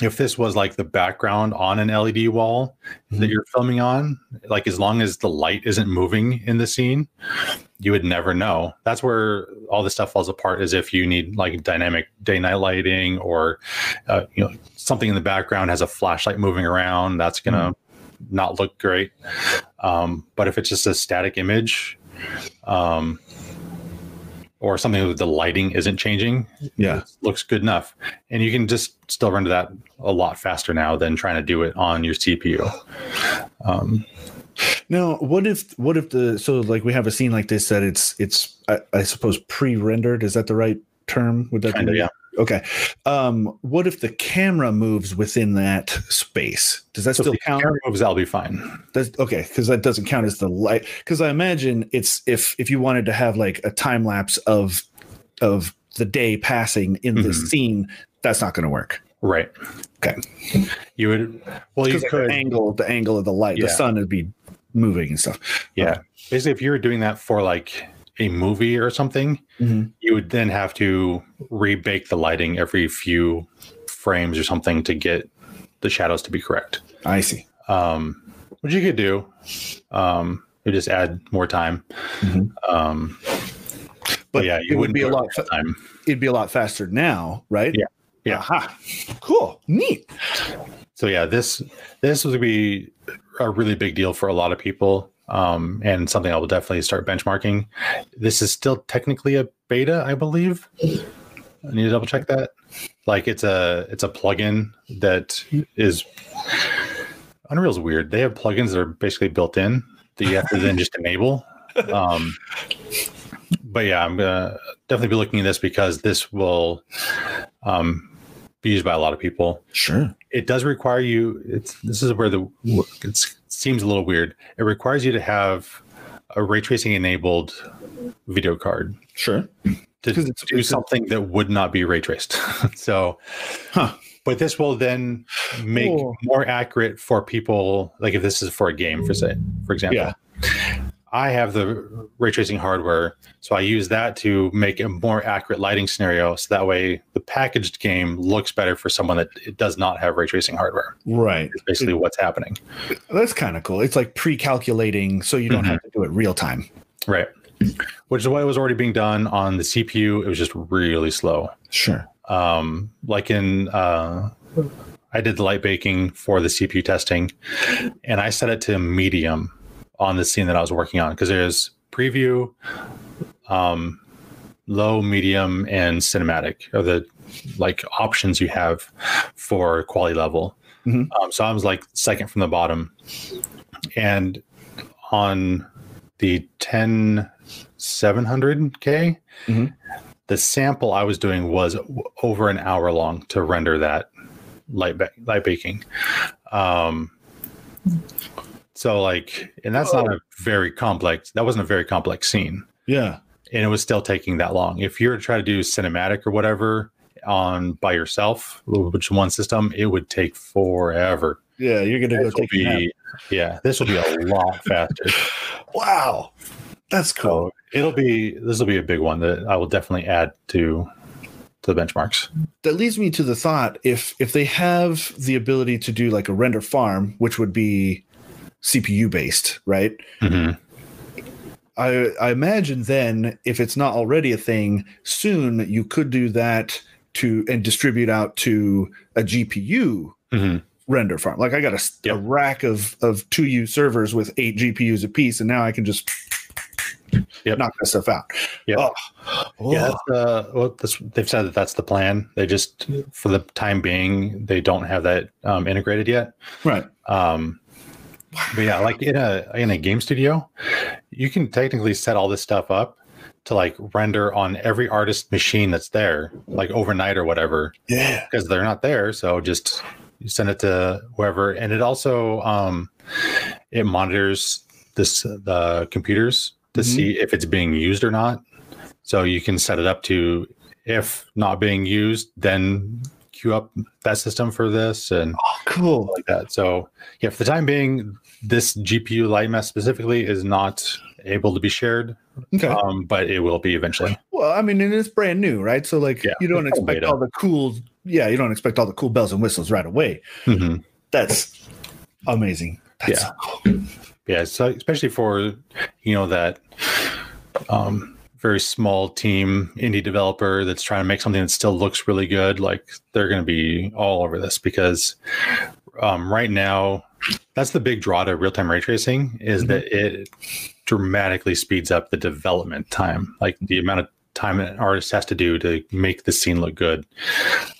if this was like the background on an LED wall that Mhm. you're filming on, like as long as the light isn't moving in the scene, you would never know. That's where all this stuff falls apart. Is if you need like dynamic day night lighting or uh, you know something in the background has a flashlight moving around, that's gonna not look great. Um, but if it's just a static image, um, or something with the lighting isn't changing, Yeah. it looks good enough. And you can just still render that a lot faster now than trying to do it on your CPU. Um, Now, what if what if the so like we have a scene like this that it's it's I, I suppose pre-rendered? Is that the right term? Would that Kinda, yeah. Okay. Um, what if the camera moves within that space? Does that so still if the count? camera moves, that'll be fine. That's, okay, because that doesn't count as the light. Because I imagine it's if if you wanted to have like a time lapse of of the day passing in the Mhm. scene, that's not going to work. Right. Okay. You would, well, you could, the angle, the angle of the light, the sun would be moving and stuff. yeah. Basically, if you were doing that for like a movie or something, Mhm. you would then have to rebake the lighting every few frames or something to get the shadows to be correct. I see. Um, which you could do. Um, you just add more time. Mhm. Um, But yeah, it would wouldn't be a lot. the time. It'd be a lot faster now, right? Yeah. Yeah. Aha. Cool. Neat. So yeah, this this would be a really big deal for a lot of people. Um, and something I will definitely start benchmarking. This is still technically a beta, I believe. I need to double check that. Like it's a it's a plugin that is Unreal's weird. They have plugins that are basically built in that you have to then just enable. Um, but yeah, I'm gonna definitely be looking at this because this will um, be used by a lot of people. Sure. It does require you. It's this is where the it seems a little weird. It requires you to have a ray tracing enabled video card Sure. To it's- do it's something that would not be ray traced. so, Huh. but this will then make Oh. more accurate for people. Like if this is for a game, for say, for example, Yeah. I have the ray tracing hardware, so I use that to make a more accurate lighting scenario. So that way, the packaged game looks better for someone that it does not have ray tracing hardware. Right. It's basically what's happening. That's kind of cool. It's like pre-calculating, so you don't have to do it real time. Right. Which is why it was already being done on the CPU. It was just really slow. Sure. um, like in uh, I did the light baking for the CPU testing, and I set it to medium on the scene that I was working on because there's preview, um, low, medium, and cinematic are the like options you have for quality level. Mhm. Um, so I was like second from the bottom, and on the 10 700k Mhm. the sample I was doing was over an hour long to render that light ba- light baking. Um, so like, and that's not oh. a very complex. That wasn't a very complex scene, Yeah. and it was still taking that long. If you were to try to do cinematic or whatever on by yourself, which one system, it would take forever. Yeah. You're gonna go This will take be, yeah, this will be a lot faster. Wow. That's cool. So it'll be this will be a big one that I will definitely add to to the benchmarks. that leads me to the thought if if they have the ability to do like a render farm which would be cpu based right Mhm. i i imagine then if it's not already a thing soon you could do that to and distribute out to a gpu Mhm. render farm like i got a, Yep. rack of of 2u servers with eight gpus a piece, and now i can just Yep. knock that stuff out Yep. oh, Yeah, Oh. uh, well, that's, they've said that that's the plan. They just, for the time being, they don't have that um, integrated yet. right Um, but yeah, like in a in a game studio, you can technically set all this stuff up to like render on every artist machine that's there, like overnight or whatever, yeah because they're not there. So just send it to whoever, and it also um, it monitors this the computers to Mhm. see if it's being used or not. So you can set it up to if not being used, then queue up that system for this and cool like that. So yeah, for the time being, this GPU light mass specifically is not able to be shared, okay um, but it will be eventually. Well, I mean, and it's brand new, right? So like Yeah, you don't expect all the cool yeah, you don't expect all the cool bells and whistles right away. Mhm. That's amazing. That's Yeah. cool. Yeah, so especially for you know that um, very small team indie developer that's trying to make something that still looks really good, like they're going to be all over this because um, right now that's the big draw to real time ray tracing is Mhm. that it dramatically speeds up the development time, like the amount of time an artist has to do to make the scene look good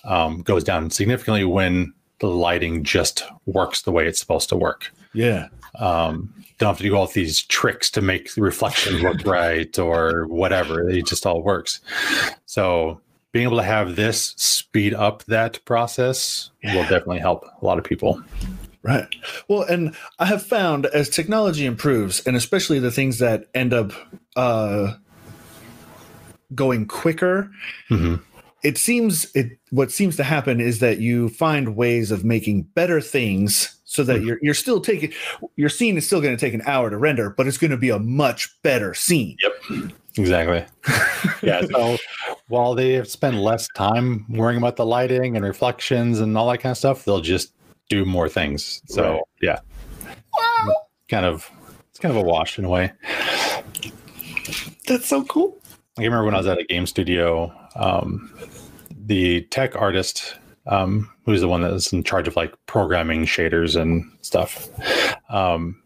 um, goes down significantly when the lighting just works the way it's supposed to work Yeah. Um, don't have to do all these tricks to make the reflection look right or whatever. It just all works. So being able to have this speed up that process will definitely help a lot of people. Right. Well, and I have found as technology improves, and especially the things that end up uh, going quicker, Mhm. it seems it what seems to happen is that you find ways of making better things so that Mhm. you're you're still taking your scene is still going to take an hour to render, but it's going to be a much better scene. Yep. Exactly. yeah. So while they have spent less time worrying about the lighting and reflections and all that kind of stuff, they'll just do more things. So Right. yeah, kind of it's kind of a wash in a way. That's so cool. I remember when I was at a game studio, um, the tech artist, um, who's the one that's in charge of like programming shaders and stuff, um,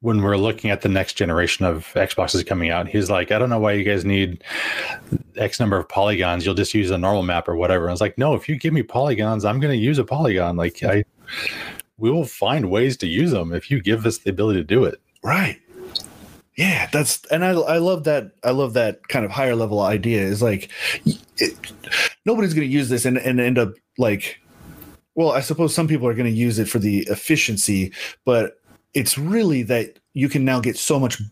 when we're looking at the next generation of Xboxes coming out, he's like, I don't know why you guys need X number of polygons. You'll just use a normal map or whatever. I was like, no, if you give me polygons, I'm going to use a polygon. Like I, we will find ways to use them if you give us the ability to do it. Right. Yeah, that's and I I love that I love that kind of higher level idea is like it, nobody's going to use this and and end up like well, I suppose some people are going to use it for the efficiency, but it's really that you can now get so much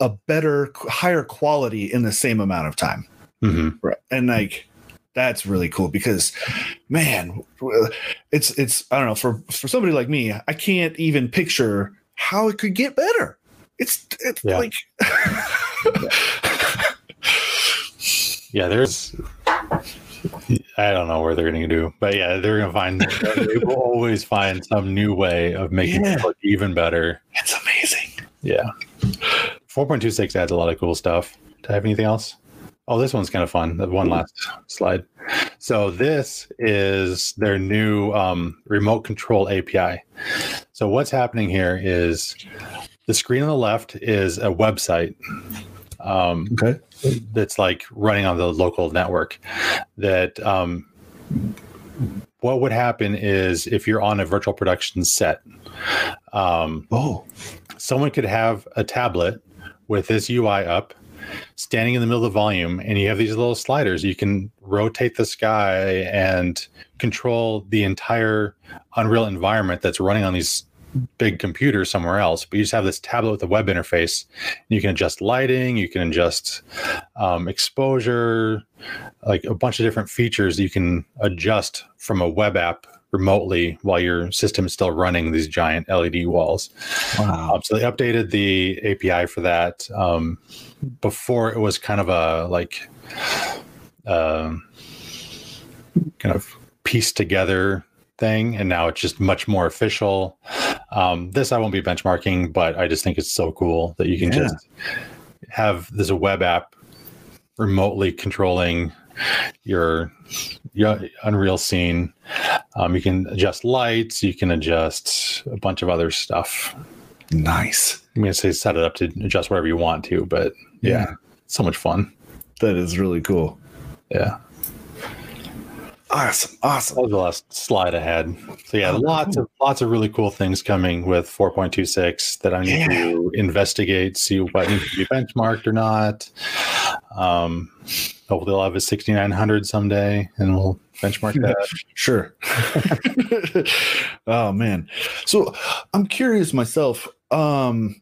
a better higher quality in the same amount of time. Mm-hmm. Right. And like that's really cool because man, it's it's I don't know, for for somebody like me, I can't even picture how it could get better. It's it's Yeah. like Yeah, there's. I don't know where they're going to do, but yeah, they're going to find. they will always find some new way of making Yeah. it look even better. it's amazing. Yeah. 4.26 adds a lot of cool stuff. Do I have anything else? Oh, this one's kind of fun. One last slide. So this is their new um, remote control API. So what's happening here is the screen on the left is a website um, Okay. that's like running on the local network. That um, what would happen is if you're on a virtual production set, um, Oh. someone could have a tablet with this UI up, standing in the middle of the volume, and you have these little sliders. You can rotate the sky and control the entire Unreal environment that's running on these big computer somewhere else. But you just have this tablet with a web interface. You can adjust lighting, you can adjust um, exposure, like a bunch of different features you can adjust from a web app remotely while your system is still running these giant LED walls. Wow. Um, so they updated the API for that. Um, before it was kind of a like um, kind of pieced together thing, and now it's just much more official. Um, this I won't be benchmarking, but I just think it's so cool that you can Yeah. just have this a web app remotely controlling your, your Unreal scene. Um, you can adjust lights, you can adjust a bunch of other stuff. Nice. I'm gonna say set it up to adjust whatever you want to, but yeah, Yeah. so much fun. That is really cool. Yeah, Awesome. Awesome. that was the last slide I had. So yeah, Oh, lots cool. of lots of really cool things coming with 4.26 that I need Yeah. to investigate, see what needs to be benchmarked or not. Um, hopefully, they'll have a 6900 someday, and we'll benchmark that. Sure. oh man. So I'm curious myself. Um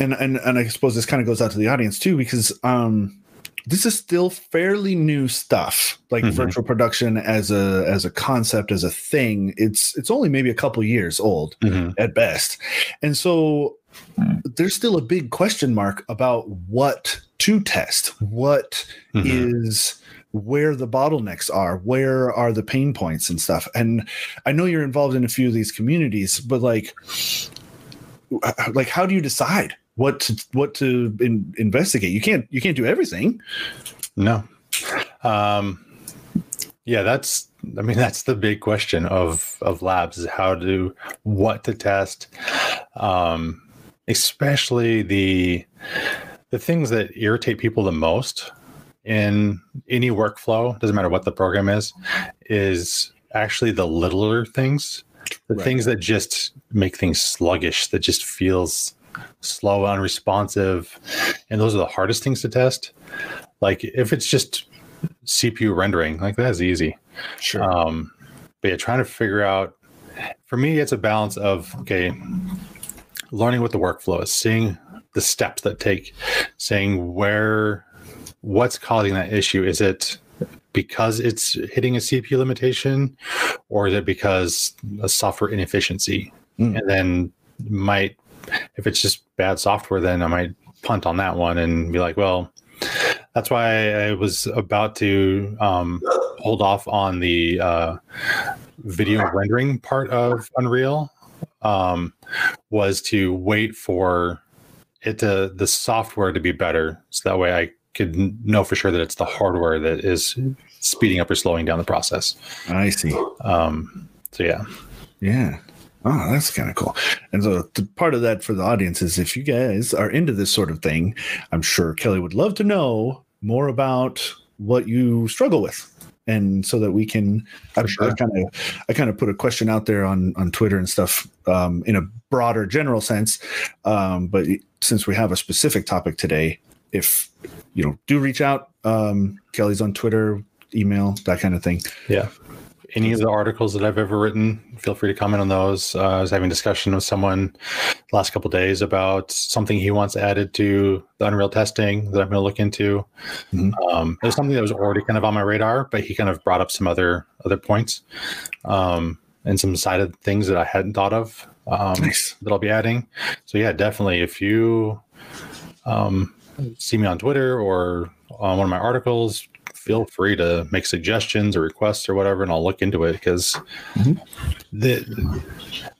and and and I suppose this kind of goes out to the audience too, because um this is still fairly new stuff, like Mhm. virtual production as a as a concept, as a thing. It's it's only maybe a couple years old Mhm. at best. And so there's still a big question mark about what to test. What is Mhm. where the bottlenecks are where are the pain points and stuff and i know you're involved in a few of these communities but like like how do you decide what to what to in, investigate you can't you can't do everything No. Um, yeah, that's. I mean, that's the big question of of labs is how to what to test, um, especially the the things that irritate people the most in any workflow. Doesn't matter what the program is, is actually the littler things, the Right. things that just make things sluggish, that just feels slow, unresponsive, and those are the hardest things to test like if it's just CPU rendering, like that's easy. sure Um, but yeah, trying to figure out for me, it's a balance of okay, learning what the workflow is, seeing the steps that take, saying where, what's causing that issue. Is it because it's hitting a CPU limitation, or is it because a software inefficiency? Mm. And then might, if it's just bad software, then I might punt on that one and be like, well, that's why I was about to um, hold off on the uh, video rendering part of Unreal. Um, was to wait for it to the software to be better, so that way I could know for sure that it's the hardware that is speeding up or slowing down the process. i see Um, so yeah, yeah Oh, that's kind of cool. And so the, part of that for the audience is if you guys are into this sort of thing, I'm sure Kelly would love to know more about what you struggle with. And so that we can, I kind of, I kind of put a question out there on on Twitter and stuff um, in a broader general sense. Um, but since we have a specific topic today, if you know, do reach out. Um, Kelly's on Twitter, email, that kind of thing. Yeah any of the articles that I've ever written, feel free to comment on those. Uh, I was having a discussion with someone the last couple days about something he wants added to the Unreal testing that I'm going to look into. Mm-hmm. Um, it was something that was already kind of on my radar, but he kind of brought up some other other points um, and some sided things that I hadn't thought of um, nice. that I'll be adding. So yeah, definitely if you um, see me on Twitter or on one of my articles, feel free to make suggestions or requests or whatever, and I'll look into it because mm-hmm. the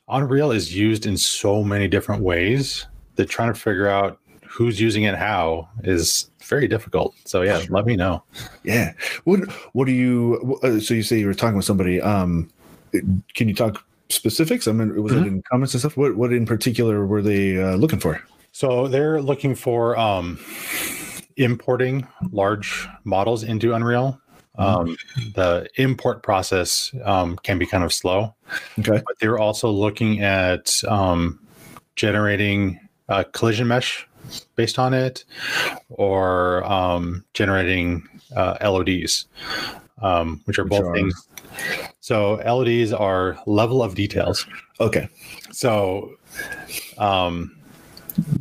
Unreal is used in so many different ways that trying to figure out who's using it how is very difficult. So yeah, let me know. Yeah. What What do you? Uh, so you say you were talking with somebody. Um, can you talk specifics? I mean, was mm-hmm. it in comments and stuff? What What in particular were they uh, looking for? So they're looking for um, importing large models into Unreal. Mm-hmm. Um, the import process um, can be kind of slow. Okay. But they're also looking at um, generating a collision mesh based on it or um, generating uh, LODs, um, which are which both are... things. So LODs are level of details. Okay. So um,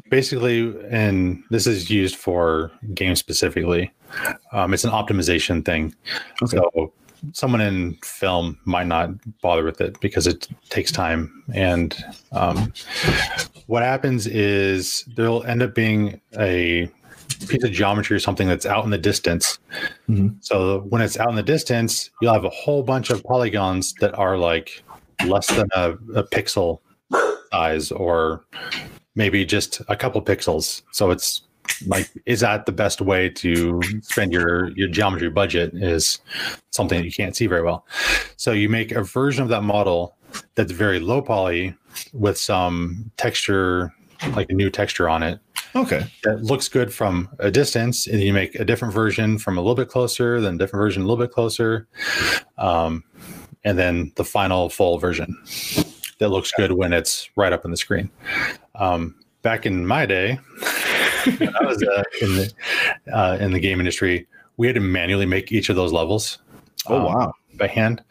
basically, and this is used for games specifically. Um, it's an optimization thing. Okay. So someone in film might not bother with it because it takes time. And um, what happens is there'll end up being a piece of geometry or something that's out in the distance. Mm-hmm. So when it's out in the distance, you'll have a whole bunch of polygons that are like less than a, a pixel size or maybe just a couple pixels. So it's like, is that the best way to spend your your geometry budget? Is something that you can't see very well. So you make a version of that model that's very low poly with some texture, like a new texture on it. Okay. That looks good from a distance, and you make a different version from a little bit closer, then a different version a little bit closer, um, and then the final full version that looks good when it's right up on the screen. Um, back in my day, I was uh, in the uh, in the game industry. We had to manually make each of those levels. Oh um, wow! By hand.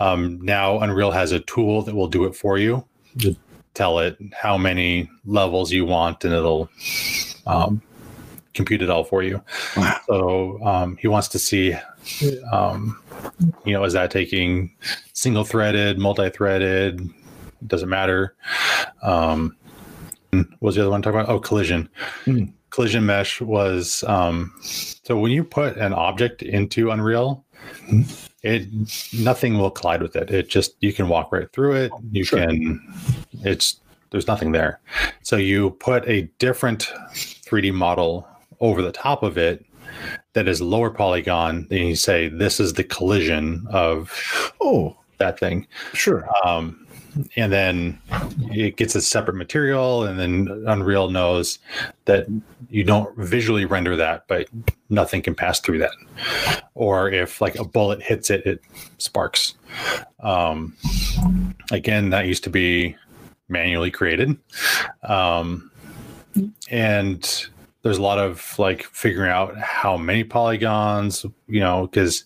Um, now Unreal has a tool that will do it for you. You tell it how many levels you want, and it'll um, compute it all for you. Wow. So um, he wants to see, um, you know, is that taking single threaded, multi threaded? Doesn't matter. Um, what was the other one talking about? Oh, collision. Mm. Collision mesh was um, so when you put an object into Unreal, it nothing will collide with it. It just you can walk right through it. You sure. can. It's there's nothing there. So you put a different 3D model over the top of it that is lower polygon, and you say this is the collision of oh that thing. Sure. Um, and then it gets a separate material and then unreal knows that you don't visually render that but nothing can pass through that or if like a bullet hits it it sparks um, again that used to be manually created um, and there's a lot of like figuring out how many polygons you know because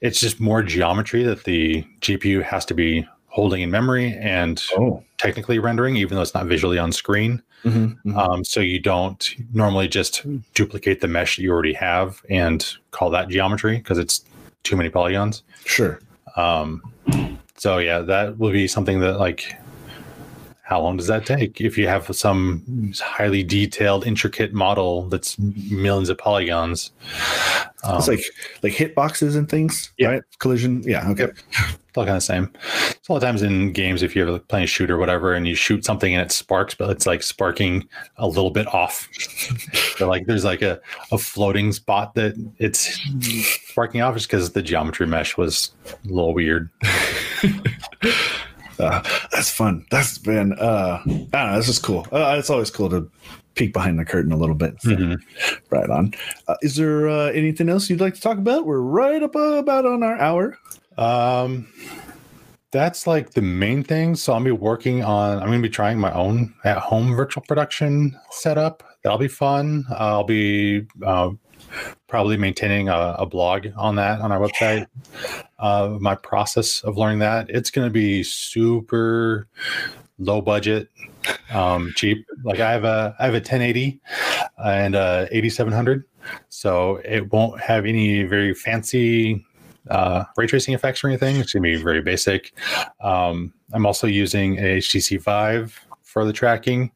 it's just more geometry that the gpu has to be holding in memory and oh. technically rendering, even though it's not visually on screen. Mm-hmm, mm-hmm. Um, so you don't normally just duplicate the mesh that you already have and call that geometry because it's too many polygons. Sure. Um, so yeah, that will be something that like how long does that take? If you have some highly detailed intricate model that's millions of polygons um, it's like like hitboxes and things yeah. right? Collision yeah okay. Yep. it's all kind of the same. It's a lot of times in games if you're playing a shoot or whatever and you shoot something and it sparks but it's like sparking a little bit off. So like there's like a, a floating spot that it's sparking off just because the geometry mesh was a little weird Uh, that's fun. That's been uh, I don't know. This is cool. Uh, it's always cool to peek behind the curtain a little bit. So, Mhm. Right on. Uh, is there uh, anything else you'd like to talk about? We're right up uh, about on our hour. Um, that's like the main thing. So I'll be working on. I'm going to be trying my own at-home virtual production setup. That'll be fun. I'll be uh, probably maintaining a, a blog on that on our website. Uh, my process of learning that it's going to be super low budget, um, cheap. Like I have a I have a 1080 and a 8700, so it won't have any very fancy uh, ray tracing effects or anything. It's gonna be very basic. Um, I'm also using a HTC Vive for the tracking.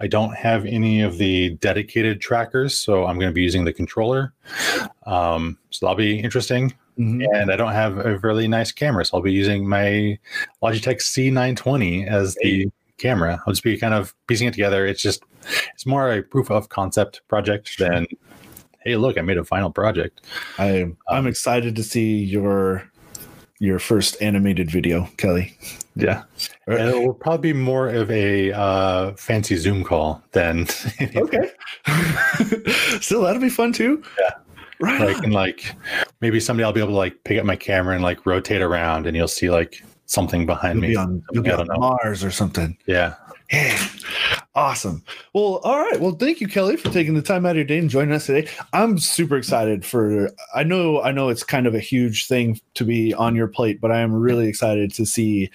I don't have any of the dedicated trackers, so I'm going to be using the controller. Um, so that'll be interesting. Mhm. And I don't have a really nice camera, so I'll be using my Logitech C920 as the camera. I'll just be kind of piecing it together. It's just it's more a proof of concept project than hey, look, I made a final project. I Um, I'm excited to see your your first animated video, Kelly. Yeah. And it will probably be more of a uh, fancy Zoom call than Okay. Still, that'll be fun too. Yeah. Right. like on. and like maybe someday I'll be able to like pick up my camera and like rotate around and you'll see like something behind You'll me. be on, you'll be on know. Mars or something. Yeah. Yeah. Awesome. Well, all right. Well, thank you, Kelly, for taking the time out of your day and joining us today. I'm super excited for I know I know it's kind of a huge thing to be on your plate, but I am really excited to see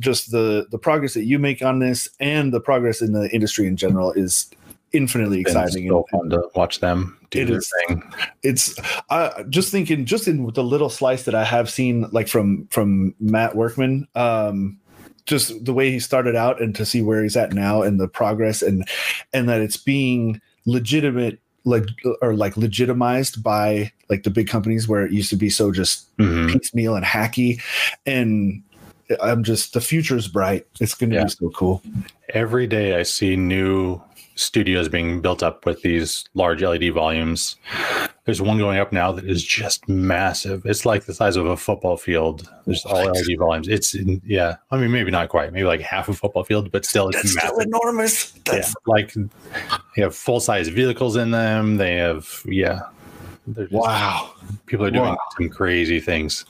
just the the progress that you make on this and the progress in the industry in general is infinitely exciting. so fun to watch them do It their is. thing. it's uh, just thinking just in the little slice that i have seen like from from matt workman um just the way he started out and to see where he's at now and the progress and and that it's being legitimate like or like legitimized by like the big companies where it used to be so just Mhm. piecemeal and hacky and i'm just the future is bright it's going to Yeah. be so cool Every day I see new studios being built up with these large LED volumes. There's one going up now that is just massive. It's like the size of a football field. There's all? LED volumes. It's yeah. I mean, maybe not quite. Maybe like half a football field, but still, it's that's massive. still enormous yeah, like they have full size vehicles in them. They have yeah. Just, wow People are doing Wow. some crazy things.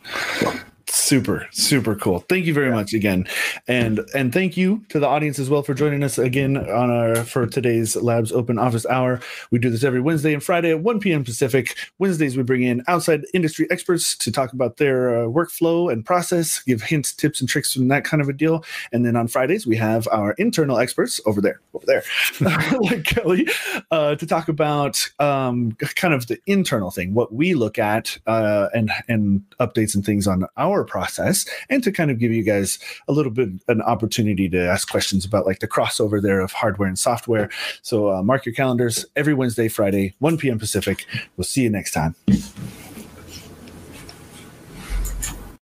Super super cool. Thank you very much again. And and thank you to the audience as well for joining us again on our for today's labs open office hour. We do this every wednesday and friday at 1 p.m pacific. Wednesdays we bring in outside industry experts to talk about their uh, workflow and process give hints tips and tricks from that kind of a deal. And then on fridays we have our internal experts over there over there like kelly uh, to talk about um, kind of the internal thing, what we look at, uh, and and updates and things on our process, and to kind of give you guys a little bit an opportunity to ask questions about like the crossover there of hardware and software. So uh, mark your calendars every Wednesday, Friday, 1 p.m. Pacific. We'll see you next time.